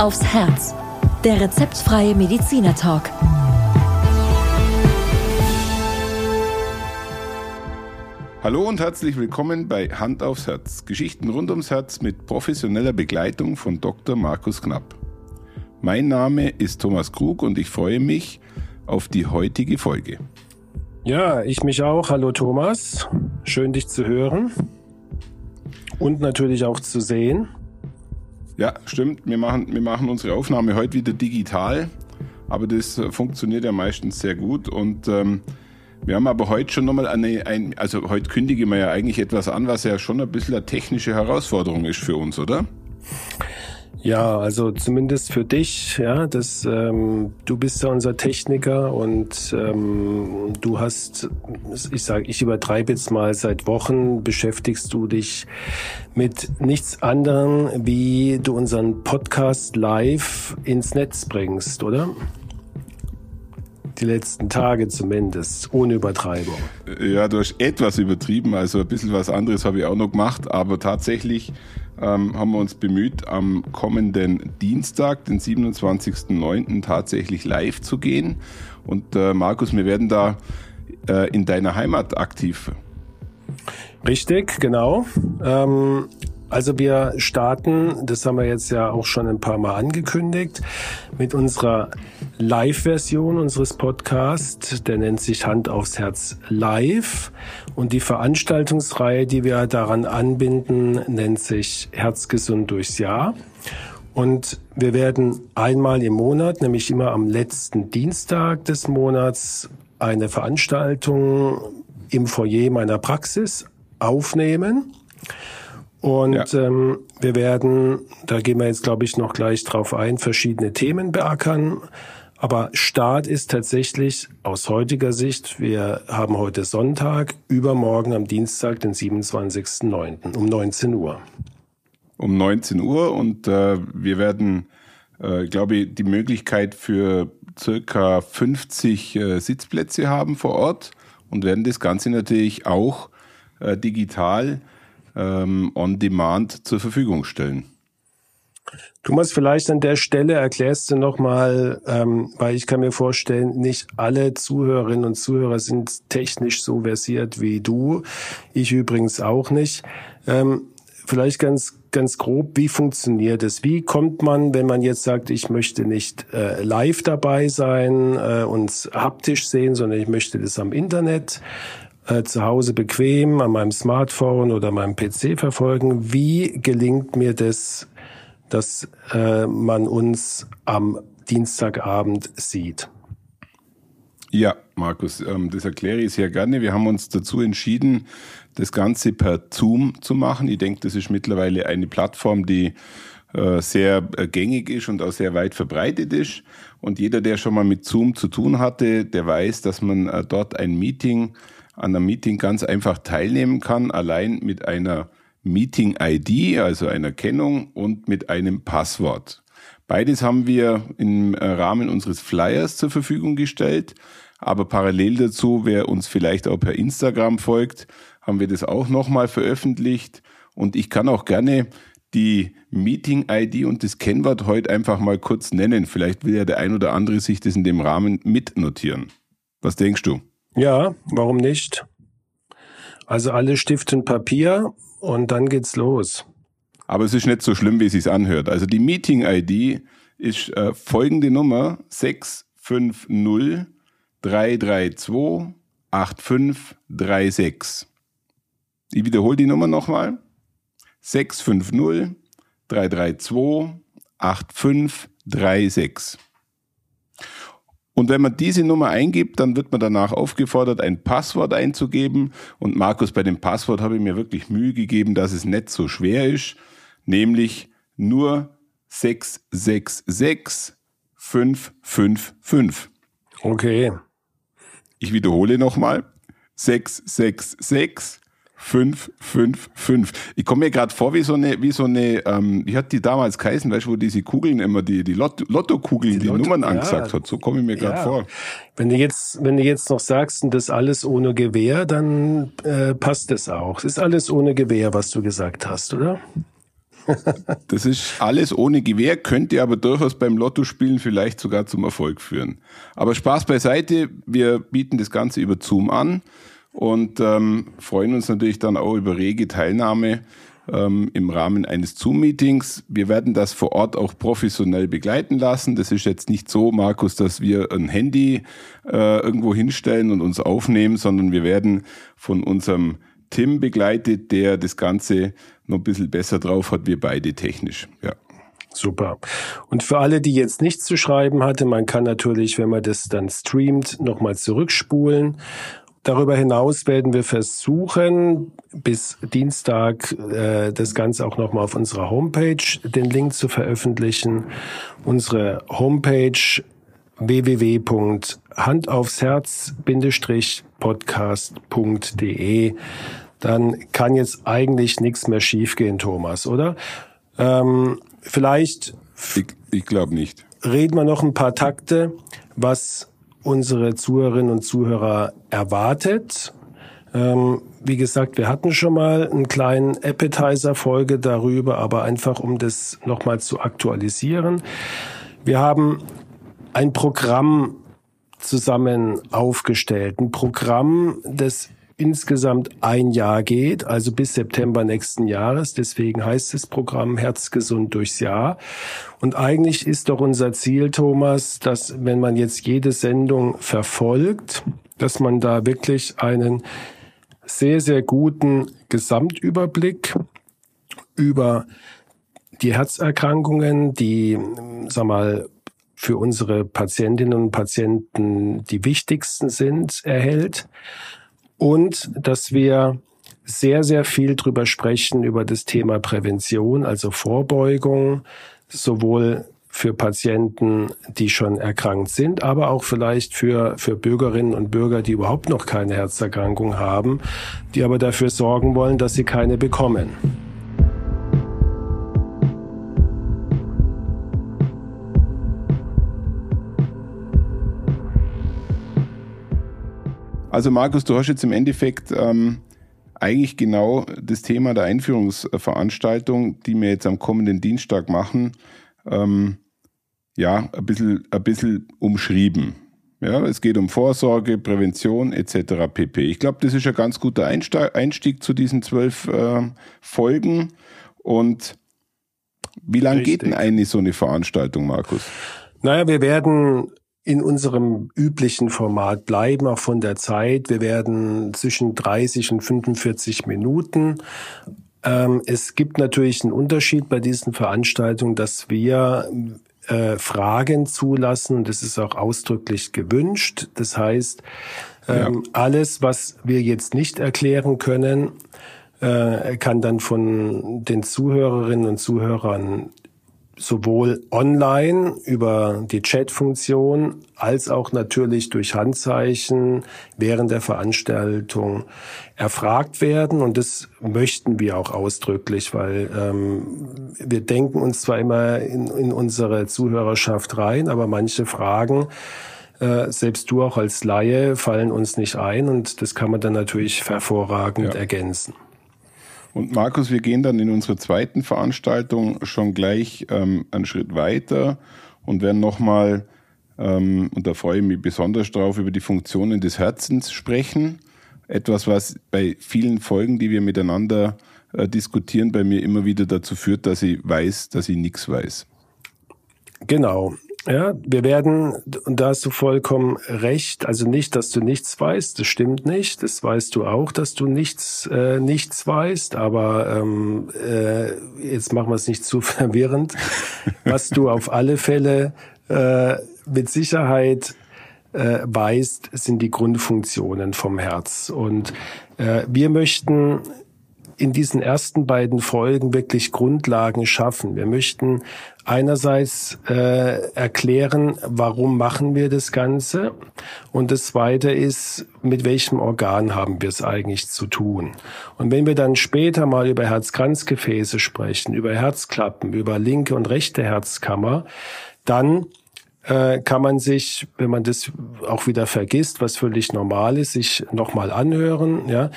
aufs Herz. Der rezeptfreie Mediziner Talk. Hallo und herzlich willkommen bei Hand aufs Herz. Geschichten rund ums Herz mit professioneller Begleitung von Dr. Markus Knapp. Mein Name ist Thomas Krug und ich freue mich auf die heutige Folge. Ja, ich mich auch. Hallo Thomas. Schön dich zu hören und natürlich auch zu sehen. Ja, stimmt. Wir machen, wir machen unsere Aufnahme heute wieder digital, aber das äh, funktioniert ja meistens sehr gut. Und ähm, wir haben aber heute schon nochmal eine, ein, also heute kündige wir ja eigentlich etwas an, was ja schon ein bisschen eine technische Herausforderung ist für uns, oder? Ja, also zumindest für dich, ja, das, ähm, du bist ja unser Techniker und ähm, du hast, ich sage, ich übertreibe jetzt mal, seit Wochen beschäftigst du dich mit nichts anderem, wie du unseren Podcast live ins Netz bringst, oder? Die letzten Tage zumindest, ohne Übertreibung. Ja, du hast etwas übertrieben, also ein bisschen was anderes habe ich auch noch gemacht, aber tatsächlich ähm, haben wir uns bemüht, am kommenden Dienstag, den 27.09. tatsächlich live zu gehen. Und äh, Markus, wir werden da äh, in deiner Heimat aktiv. Richtig, genau. Ähm, also wir starten, das haben wir jetzt ja auch schon ein paar Mal angekündigt, mit unserer Live-Version unseres Podcasts. Der nennt sich Hand aufs Herz Live. Und die Veranstaltungsreihe, die wir daran anbinden, nennt sich Herzgesund durchs Jahr. Und wir werden einmal im Monat, nämlich immer am letzten Dienstag des Monats, eine Veranstaltung im Foyer meiner Praxis aufnehmen. Und ja. ähm, wir werden, da gehen wir jetzt, glaube ich, noch gleich drauf ein, verschiedene Themen beackern. Aber Start ist tatsächlich aus heutiger Sicht, wir haben heute Sonntag, übermorgen am Dienstag, den 27.09. um 19 Uhr. Um 19 Uhr und äh, wir werden, äh, glaube ich, die Möglichkeit für circa 50 äh, Sitzplätze haben vor Ort und werden das Ganze natürlich auch äh, digital ähm, on demand zur Verfügung stellen. Thomas, vielleicht an der Stelle erklärst du nochmal, ähm, weil ich kann mir vorstellen, nicht alle Zuhörerinnen und Zuhörer sind technisch so versiert wie du. Ich übrigens auch nicht. Ähm, vielleicht ganz ganz grob, wie funktioniert es? Wie kommt man, wenn man jetzt sagt, ich möchte nicht äh, live dabei sein äh, und haptisch sehen, sondern ich möchte das am Internet äh, zu Hause bequem an meinem Smartphone oder meinem PC verfolgen. Wie gelingt mir das, dass äh, man uns am Dienstagabend sieht? Ja, Markus, ähm, das erkläre ich sehr gerne. Wir haben uns dazu entschieden, das Ganze per Zoom zu machen. Ich denke, das ist mittlerweile eine Plattform, die äh, sehr äh, gängig ist und auch sehr weit verbreitet ist. Und jeder, der schon mal mit Zoom zu tun hatte, der weiß, dass man äh, dort ein Meeting an einem Meeting ganz einfach teilnehmen kann, allein mit einer Meeting-ID, also einer Kennung und mit einem Passwort. Beides haben wir im Rahmen unseres Flyers zur Verfügung gestellt. Aber parallel dazu, wer uns vielleicht auch per Instagram folgt, haben wir das auch nochmal veröffentlicht. Und ich kann auch gerne die Meeting-ID und das Kennwort heute einfach mal kurz nennen. Vielleicht will ja der ein oder andere sich das in dem Rahmen mitnotieren. Was denkst du? Ja, warum nicht? Also alle stiften Papier und dann geht's los. Aber es ist nicht so schlimm, wie es sich anhört. Also die Meeting-ID ist äh, folgende Nummer 650 332 8536. Ich wiederhole die Nummer nochmal. 650 332 8536. Und wenn man diese Nummer eingibt, dann wird man danach aufgefordert, ein Passwort einzugeben. Und Markus, bei dem Passwort habe ich mir wirklich Mühe gegeben, dass es nicht so schwer ist, nämlich nur 666 555. Okay. Ich wiederhole nochmal. 666 5, 5, 5. Ich komme mir gerade vor wie so eine, wie so eine, ähm, wie hat die damals geheißen, weißt du, wo diese Kugeln immer, die, die Lotto, Lottokugeln, die, die Lotto, Nummern ja. angesagt hat. So komme ich mir gerade ja. vor. Wenn du jetzt, wenn du jetzt noch sagst, das alles ohne Gewehr, dann äh, passt es auch. Es ist alles ohne Gewehr, was du gesagt hast, oder? das ist alles ohne Gewehr, könnte aber durchaus beim Lottospielen vielleicht sogar zum Erfolg führen. Aber Spaß beiseite, wir bieten das Ganze über Zoom an und ähm, freuen uns natürlich dann auch über rege Teilnahme ähm, im Rahmen eines Zoom-Meetings. Wir werden das vor Ort auch professionell begleiten lassen. Das ist jetzt nicht so, Markus, dass wir ein Handy äh, irgendwo hinstellen und uns aufnehmen, sondern wir werden von unserem Tim begleitet, der das Ganze noch ein bisschen besser drauf hat, wir beide technisch. Ja. Super. Und für alle, die jetzt nichts zu schreiben hatte, man kann natürlich, wenn man das dann streamt, nochmal zurückspulen. Darüber hinaus werden wir versuchen, bis Dienstag äh, das Ganze auch nochmal auf unserer Homepage den Link zu veröffentlichen. Unsere Homepage www.handaufsherz-podcast.de dann kann jetzt eigentlich nichts mehr schiefgehen, Thomas, oder? Ähm, vielleicht. Ich, ich glaube nicht. Reden wir noch ein paar Takte, was unsere Zuhörerinnen und Zuhörer erwartet. Ähm, wie gesagt, wir hatten schon mal einen kleinen Appetizer-Folge darüber, aber einfach um das nochmal zu aktualisieren. Wir haben ein Programm zusammen aufgestellt. Ein Programm, das insgesamt ein Jahr geht, also bis September nächsten Jahres. Deswegen heißt das Programm Herzgesund durchs Jahr. Und eigentlich ist doch unser Ziel, Thomas, dass wenn man jetzt jede Sendung verfolgt, dass man da wirklich einen sehr, sehr guten Gesamtüberblick über die Herzerkrankungen, die, sag mal, für unsere Patientinnen und Patienten die wichtigsten sind, erhält und dass wir sehr, sehr viel drüber sprechen über das Thema Prävention, also Vorbeugung, sowohl für Patienten, die schon erkrankt sind, aber auch vielleicht für, für Bürgerinnen und Bürger, die überhaupt noch keine Herzerkrankung haben, die aber dafür sorgen wollen, dass sie keine bekommen. Also Markus, du hast jetzt im Endeffekt ähm, eigentlich genau das Thema der Einführungsveranstaltung, die wir jetzt am kommenden Dienstag machen, ähm, ja, ein bisschen, ein bisschen umschrieben. Ja, es geht um Vorsorge, Prävention etc. pp. Ich glaube, das ist ein ganz guter Einstieg zu diesen zwölf äh, Folgen. Und wie lange geht denn eigentlich so eine Veranstaltung, Markus? Naja, wir werden in unserem üblichen Format bleiben, auch von der Zeit. Wir werden zwischen 30 und 45 Minuten. Ähm, es gibt natürlich einen Unterschied bei diesen Veranstaltungen, dass wir äh, Fragen zulassen. Das ist auch ausdrücklich gewünscht. Das heißt, ähm, ja. alles, was wir jetzt nicht erklären können, äh, kann dann von den Zuhörerinnen und Zuhörern sowohl online über die Chat-Funktion als auch natürlich durch Handzeichen während der Veranstaltung erfragt werden. Und das möchten wir auch ausdrücklich, weil ähm, wir denken uns zwar immer in, in unsere Zuhörerschaft rein, aber manche Fragen, äh, selbst du auch als Laie, fallen uns nicht ein. Und das kann man dann natürlich hervorragend ja. ergänzen. Und Markus, wir gehen dann in unserer zweiten Veranstaltung schon gleich ähm, einen Schritt weiter und werden nochmal, ähm, und da freue ich mich besonders drauf, über die Funktionen des Herzens sprechen. Etwas, was bei vielen Folgen, die wir miteinander äh, diskutieren, bei mir immer wieder dazu führt, dass ich weiß, dass ich nichts weiß. Genau. Ja, wir werden, und da hast du vollkommen recht, also nicht, dass du nichts weißt, das stimmt nicht, das weißt du auch, dass du nichts, äh, nichts weißt, aber ähm, äh, jetzt machen wir es nicht zu verwirrend. Was du auf alle Fälle äh, mit Sicherheit äh, weißt, sind die Grundfunktionen vom Herz. Und äh, wir möchten in diesen ersten beiden Folgen wirklich Grundlagen schaffen. Wir möchten einerseits äh, erklären, warum machen wir das Ganze und das Zweite ist, mit welchem Organ haben wir es eigentlich zu tun. Und wenn wir dann später mal über Herzkranzgefäße sprechen, über Herzklappen, über linke und rechte Herzkammer, dann äh, kann man sich, wenn man das auch wieder vergisst, was völlig normal ist, sich nochmal anhören, ja.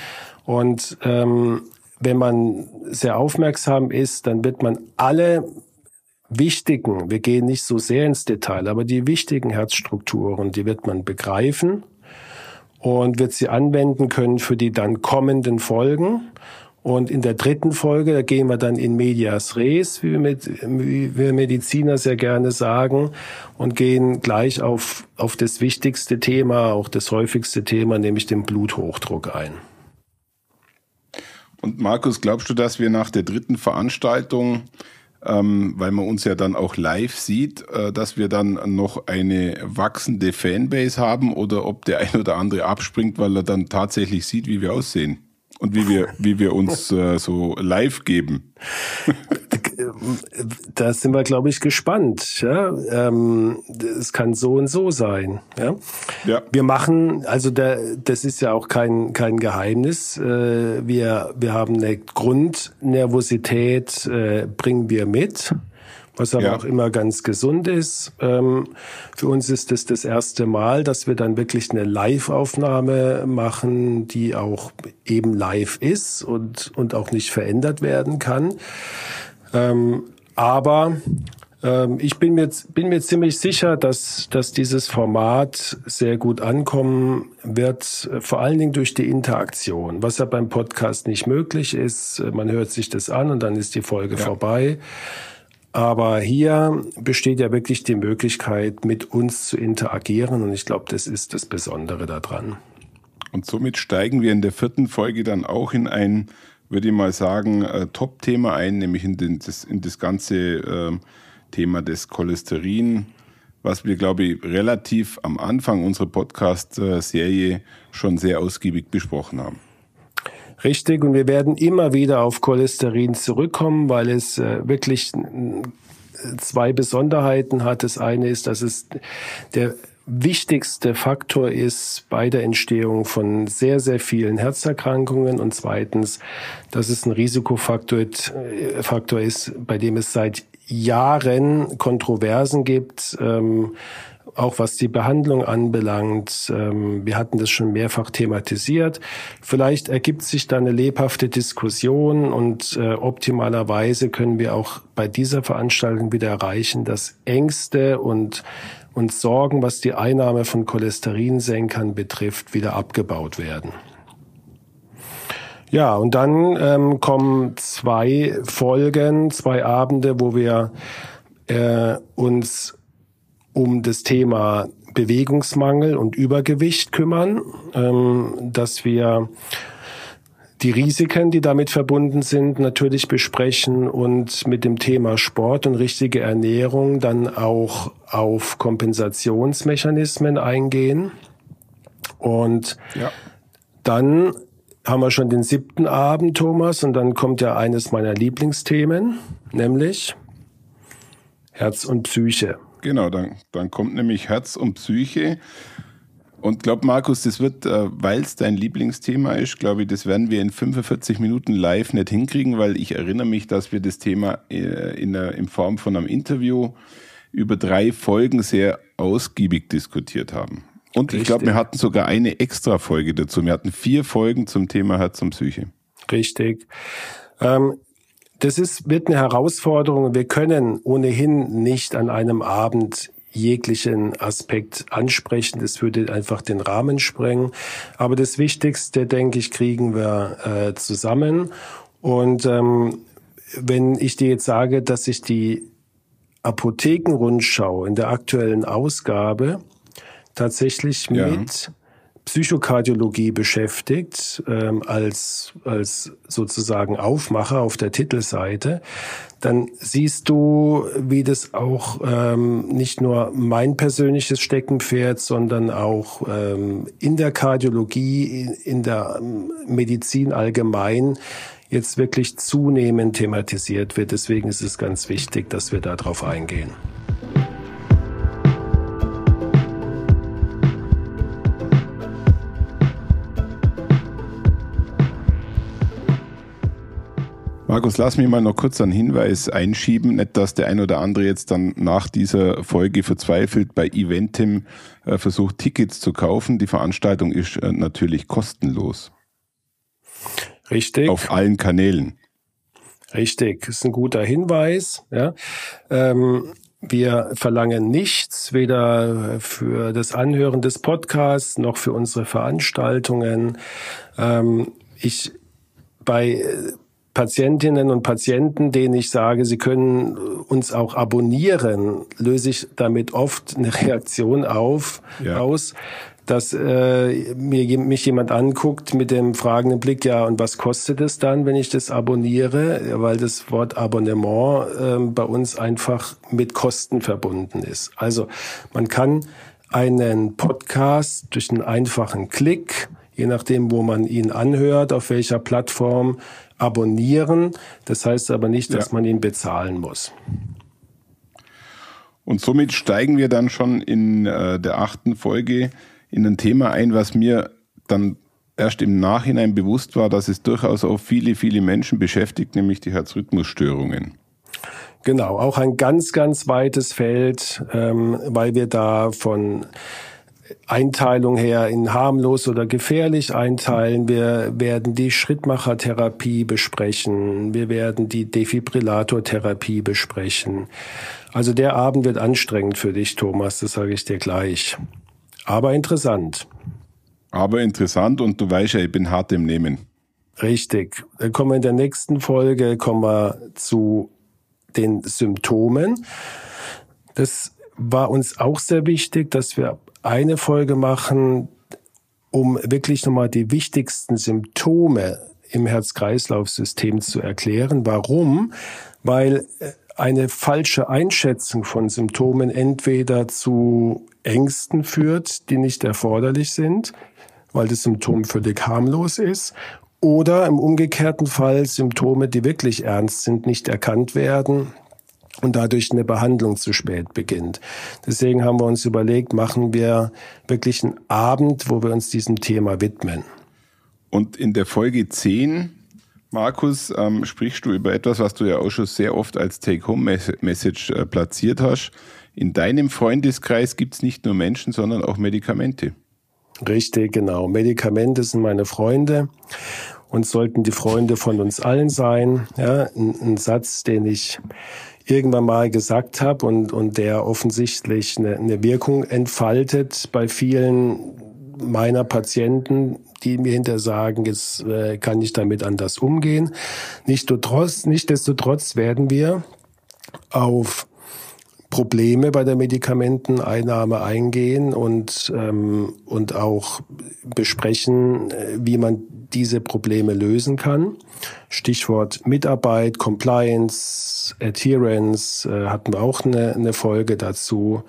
Und ähm, wenn man sehr aufmerksam ist, dann wird man alle wichtigen, wir gehen nicht so sehr ins Detail, aber die wichtigen Herzstrukturen, die wird man begreifen und wird sie anwenden können für die dann kommenden Folgen. Und in der dritten Folge, da gehen wir dann in medias res, wie wir, mit, wie wir Mediziner sehr gerne sagen, und gehen gleich auf, auf das wichtigste Thema, auch das häufigste Thema, nämlich den Bluthochdruck ein. Und Markus, glaubst du, dass wir nach der dritten Veranstaltung ähm, weil man uns ja dann auch live sieht, äh, dass wir dann noch eine wachsende Fanbase haben oder ob der ein oder andere abspringt, weil er dann tatsächlich sieht, wie wir aussehen und wie wir, wie wir uns äh, so live geben. da sind wir, glaube ich, gespannt. Ja? Ähm, es kann so und so sein. Ja? ja. Wir machen, also der, das ist ja auch kein, kein Geheimnis. Äh, wir, wir haben eine Grundnervosität, äh, bringen wir mit was aber ja. auch immer ganz gesund ist. Ähm, für uns ist es das, das erste Mal, dass wir dann wirklich eine Live-Aufnahme machen, die auch eben live ist und, und auch nicht verändert werden kann. Ähm, aber ähm, ich bin mir, bin mir ziemlich sicher, dass, dass dieses Format sehr gut ankommen wird, vor allen Dingen durch die Interaktion, was ja beim Podcast nicht möglich ist. Man hört sich das an und dann ist die Folge ja. vorbei. Aber hier besteht ja wirklich die Möglichkeit, mit uns zu interagieren und ich glaube, das ist das Besondere daran. Und somit steigen wir in der vierten Folge dann auch in ein würde ich mal sagen, äh, Top-Thema ein, nämlich in, den, das, in das ganze äh, Thema des Cholesterin, was wir, glaube ich, relativ am Anfang unserer Podcast-Serie schon sehr ausgiebig besprochen haben. Richtig, und wir werden immer wieder auf Cholesterin zurückkommen, weil es äh, wirklich zwei Besonderheiten hat. Das eine ist, dass es der wichtigste Faktor ist bei der Entstehung von sehr, sehr vielen Herzerkrankungen und zweitens, dass es ein Risikofaktor äh, Faktor ist, bei dem es seit Jahren Kontroversen gibt, ähm, auch was die Behandlung anbelangt. Ähm, wir hatten das schon mehrfach thematisiert. Vielleicht ergibt sich da eine lebhafte Diskussion und äh, optimalerweise können wir auch bei dieser Veranstaltung wieder erreichen, dass Ängste und und Sorgen, was die Einnahme von Cholesterinsenkern betrifft, wieder abgebaut werden. Ja, und dann ähm, kommen zwei Folgen, zwei Abende, wo wir äh, uns um das Thema Bewegungsmangel und Übergewicht kümmern, ähm, dass wir die Risiken, die damit verbunden sind, natürlich besprechen und mit dem Thema Sport und richtige Ernährung dann auch auf Kompensationsmechanismen eingehen. Und ja. dann haben wir schon den siebten Abend, Thomas, und dann kommt ja eines meiner Lieblingsthemen, nämlich Herz und Psyche. Genau, dann, dann kommt nämlich Herz und Psyche. Und glaub, Markus, das wird, äh, weil es dein Lieblingsthema ist, glaube ich, das werden wir in 45 Minuten live nicht hinkriegen, weil ich erinnere mich, dass wir das Thema äh, in, der, in Form von einem Interview über drei Folgen sehr ausgiebig diskutiert haben. Und Richtig. ich glaube, wir hatten sogar eine extra Folge dazu. Wir hatten vier Folgen zum Thema Herz und Psyche. Richtig. Ähm, das ist, wird eine Herausforderung. Wir können ohnehin nicht an einem Abend jeglichen Aspekt ansprechen. Das würde einfach den Rahmen sprengen. Aber das Wichtigste, denke ich, kriegen wir äh, zusammen. Und ähm, wenn ich dir jetzt sage, dass ich die Apothekenrundschau in der aktuellen Ausgabe tatsächlich ja. mit Psychokardiologie beschäftigt, ähm, als, als sozusagen Aufmacher auf der Titelseite, dann siehst du, wie das auch ähm, nicht nur mein persönliches Steckenpferd, sondern auch ähm, in der Kardiologie, in, der ähm, Medizin allgemein jetzt wirklich zunehmend thematisiert wird. Deswegen ist es ganz wichtig, dass wir darauf eingehen. Markus, lass mich mal noch kurz einen Hinweis einschieben, nicht, dass der ein oder andere jetzt dann nach dieser Folge verzweifelt bei Eventim äh, versucht, Tickets zu kaufen. Die Veranstaltung ist äh, natürlich kostenlos. Richtig. Auf allen Kanälen. Richtig, ist ein guter Hinweis. Ja. Ähm, wir verlangen nichts, weder für das Anhören des Podcasts noch für unsere Veranstaltungen. Ähm, ich bei Patientinnen und Patienten, denen ich sage, sie können uns auch abonnieren, löse ich damit oft eine Reaktion auf, ja. aus, dass äh, mir, mich jemand anguckt mit dem fragenden Blick, ja, und was kostet es dann, wenn ich das abonniere? Weil das Wort Abonnement äh, bei uns einfach mit Kosten verbunden ist. Also man kann einen Podcast durch einen einfachen Klick, je nachdem, wo man ihn anhört, auf welcher Plattform, abonnieren. Das heißt aber nicht, dass ja. man ihn bezahlen muss. Und somit steigen wir dann schon in äh, der achten Folge in ein Thema ein, was mir dann erst im Nachhinein bewusst war, dass es durchaus auch viele, viele Menschen beschäftigt, nämlich die Herzrhythmusstörungen. Genau, auch ein ganz, ganz weites Feld, ähm, weil wir da von Einteilung her in harmlos oder gefährlich einteilen. Wir werden die Schrittmachertherapie besprechen. Wir werden die Defibrillatortherapie besprechen. Also der Abend wird anstrengend für dich, Thomas, das sage ich dir gleich. Aber interessant. Aber interessant und du weißt ja, ich bin hart im Nehmen. Richtig. Dann kommen wir in der nächsten Folge kommen wir zu den Symptomen. Das war uns auch sehr wichtig, dass wir eine Folge machen, um wirklich nochmal die wichtigsten Symptome im Herz-Kreislauf-System zu erklären. Warum? Weil äh, eine falsche Einschätzung von Symptomen entweder zu Ängsten führt, die nicht erforderlich sind, weil das Symptom völlig harmlos ist, oder im umgekehrten Fall Symptome, die wirklich ernst sind, nicht erkannt werden und dadurch eine Behandlung zu spät beginnt. Deswegen haben wir uns überlegt, machen wir wirklich einen Abend, wo wir uns diesem Thema widmen. Und in der Folge 10, Markus, ähm, sprichst du über etwas, was du ja auch schon sehr oft als Take-Home-Message äh, platziert hast. In deinem Freundeskreis gibt es nicht nur Menschen, sondern auch Medikamente. Richtig, genau. Medikamente sind meine Freunde und sollten die Freunde von uns allen sein. Ja, ein, ein Satz, den ich irgendwann mal gesagt habe und, und der offensichtlich eine, eine Wirkung entfaltet bei vielen meiner Patienten, die mir hinter sagen, jetzt äh, kann ich damit anders umgehen. Nichtsdestotrotz, nichtsdestotrotz werden wir auf Probleme bei der Medikamenteneinnahme eingehen und, ähm, und auch besprechen, äh, wie man diese Probleme lösen kann. Stichwort Mitarbeit, Compliance, Adherence äh, hatten wir auch eine, eine Folge dazu.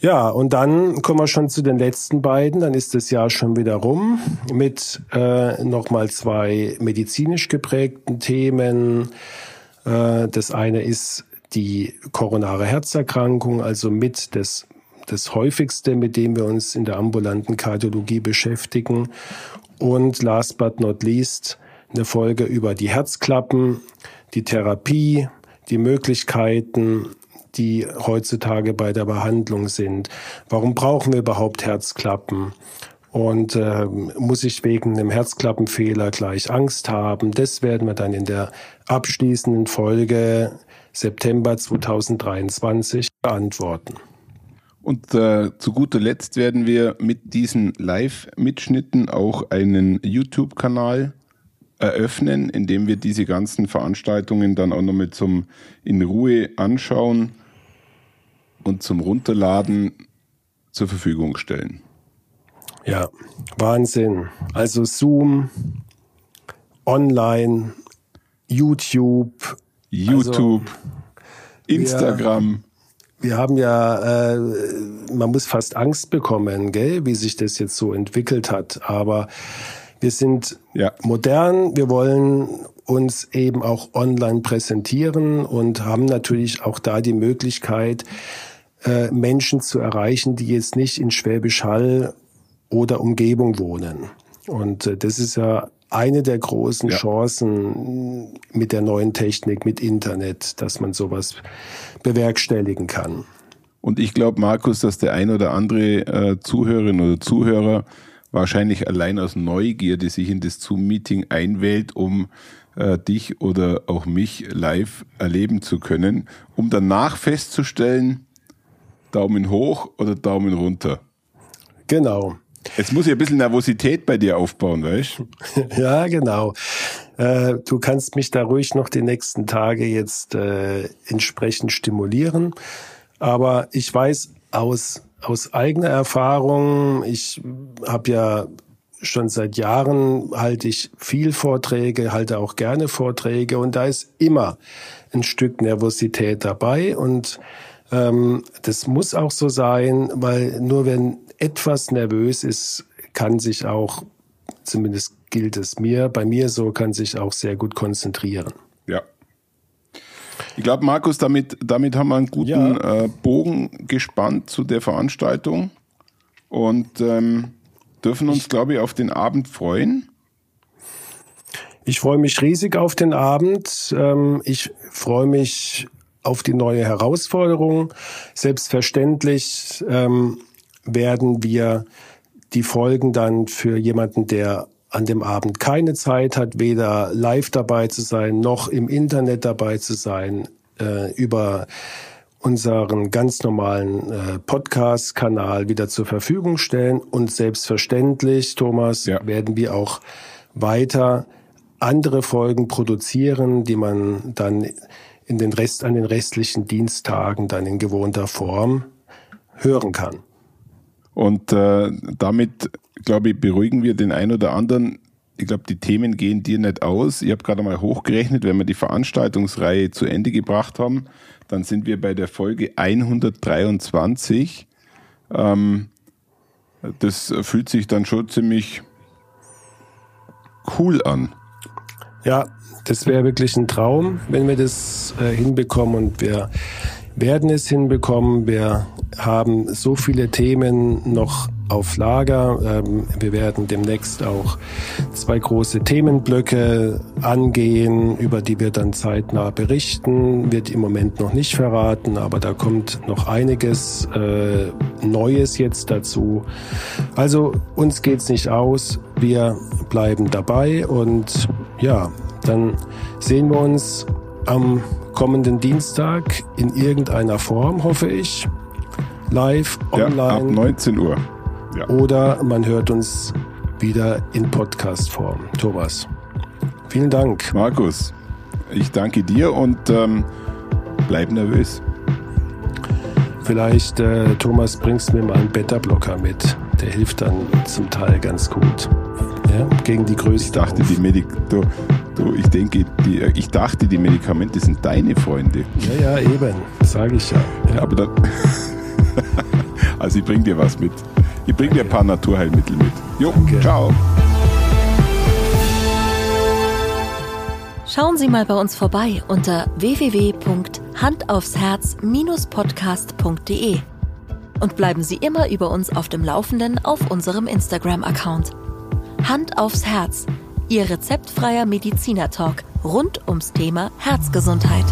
Ja, und dann kommen wir schon zu den letzten beiden. Dann ist das Jahr schon wieder rum mit äh, nochmal zwei medizinisch geprägten Themen. Äh, das eine ist die koronare Herzerkrankung, also mit das, das häufigste, mit dem wir uns in der ambulanten Kardiologie beschäftigen. Und last but not least eine Folge über die Herzklappen, die Therapie, die Möglichkeiten, die heutzutage bei der Behandlung sind. Warum brauchen wir überhaupt Herzklappen? Und äh, muss ich wegen einem Herzklappenfehler gleich Angst haben? Das werden wir dann in der abschließenden Folge September 2023 beantworten. Und äh, zu guter Letzt werden wir mit diesen Live-Mitschnitten auch einen YouTube-Kanal eröffnen, in dem wir diese ganzen Veranstaltungen dann auch nochmal zum in Ruhe anschauen und zum Runterladen zur Verfügung stellen. Ja, Wahnsinn. Also Zoom, online, YouTube, YouTube, also, Instagram. Wir, wir, haben ja, äh, man muss fast Angst bekommen, gell, wie sich das jetzt so entwickelt hat. Aber wir sind ja. modern, wir wollen uns eben auch online präsentieren und haben natürlich auch da die Möglichkeit, äh, Menschen zu erreichen, die jetzt nicht in Schwäbisch Hall oder Umgebung wohnen. Und äh, das ist ja eine der großen ja. Chancen mit der neuen Technik, mit Internet, dass man sowas bewerkstelligen kann. Und ich glaube, Markus, dass der ein oder andere äh, Zuhörerin oder Zuhörer wahrscheinlich allein aus Neugierde sich in das Zoom-Meeting einwählt, um äh, dich oder auch mich live erleben zu können, um danach festzustellen, Daumen hoch oder Daumen runter. Genau. Jetzt muss ich ein bisschen Nervosität bei dir aufbauen, weißt du? ja, genau. Äh, du kannst mich da ruhig noch die nächsten Tage jetzt äh, entsprechend stimulieren. Aber ich weiß aus, aus eigener Erfahrung, ich habe ja schon seit Jahren halte ich viel Vorträge, halte auch gerne Vorträge und da ist immer ein Stück Nervosität dabei und ähm, das muss auch so sein, weil nur wenn etwas nervös ist, kann sich auch, zumindest gilt es mir, bei mir so, kann sich auch sehr gut konzentrieren. Ja. Ich glaube, Markus, damit, damit haben wir einen guten ja. äh, Bogen gespannt zu der Veranstaltung und ähm, dürfen uns, glaube ich, auf den Abend freuen. Ich freue mich riesig auf den Abend. Ähm, ich freue mich auf die neue Herausforderung. Selbstverständlich ähm, werden wir die Folgen dann für jemanden, der an dem Abend keine Zeit hat, weder live dabei zu sein, noch im Internet dabei zu sein, äh, über unseren ganz normalen äh, Podcast-Kanal wieder zur Verfügung stellen. Und selbstverständlich, Thomas, ja. werden wir auch weiter andere Folgen produzieren, die man dann in den Rest, an den restlichen Dienstagen dann in gewohnter Form hören kann. Und äh, damit, glaube ich, beruhigen wir den einen oder anderen. Ich glaube, die Themen gehen dir nicht aus. Ich habe gerade mal hochgerechnet, wenn wir die Veranstaltungsreihe zu Ende gebracht haben, dann sind wir bei der Folge 123. Ähm, das fühlt sich dann schon ziemlich cool an. Ja, das wäre wirklich ein Traum, wenn wir das äh, hinbekommen und wir werden es hinbekommen. Wir haben so viele Themen noch auf Lager. Ähm, wir werden demnächst auch zwei große Themenblöcke angehen, über die wir dann zeitnah berichten. Wird im Moment noch nicht verraten, aber da kommt noch einiges äh, Neues jetzt dazu. Also uns geht's nicht aus. Wir bleiben dabei und ja, dann sehen wir uns am kommenden Dienstag in irgendeiner Form, hoffe ich. Live, online. Ja, ab 19 Uhr. Ja. Oder man hört uns wieder in Podcast-Form. Thomas, vielen Dank. Markus, ich danke dir und ähm, bleib nervös. Vielleicht, äh, Thomas, bringst mir mal einen Beta-Blocker mit. Der hilft dann zum Teil ganz gut. Ja, gegen die Größe. Ich dachte, die Medik du, du, ich denke, die, ich dachte, die Medikamente sind deine Freunde. Ja, ja, eben. Sage ich ja. ja. Aber dann. also ich bring dir was mit. Ich bring dir ein paar Naturheilmittel mit. Jo, Danke. ciao. Schauen Sie mal bei uns vorbei unter www.handaufsherz-podcast.de und bleiben Sie immer über uns auf dem Laufenden auf unserem Instagram-Account. Hand aufs Herz, Ihr rezeptfreier Mediziner-Talk rund ums Thema Herzgesundheit.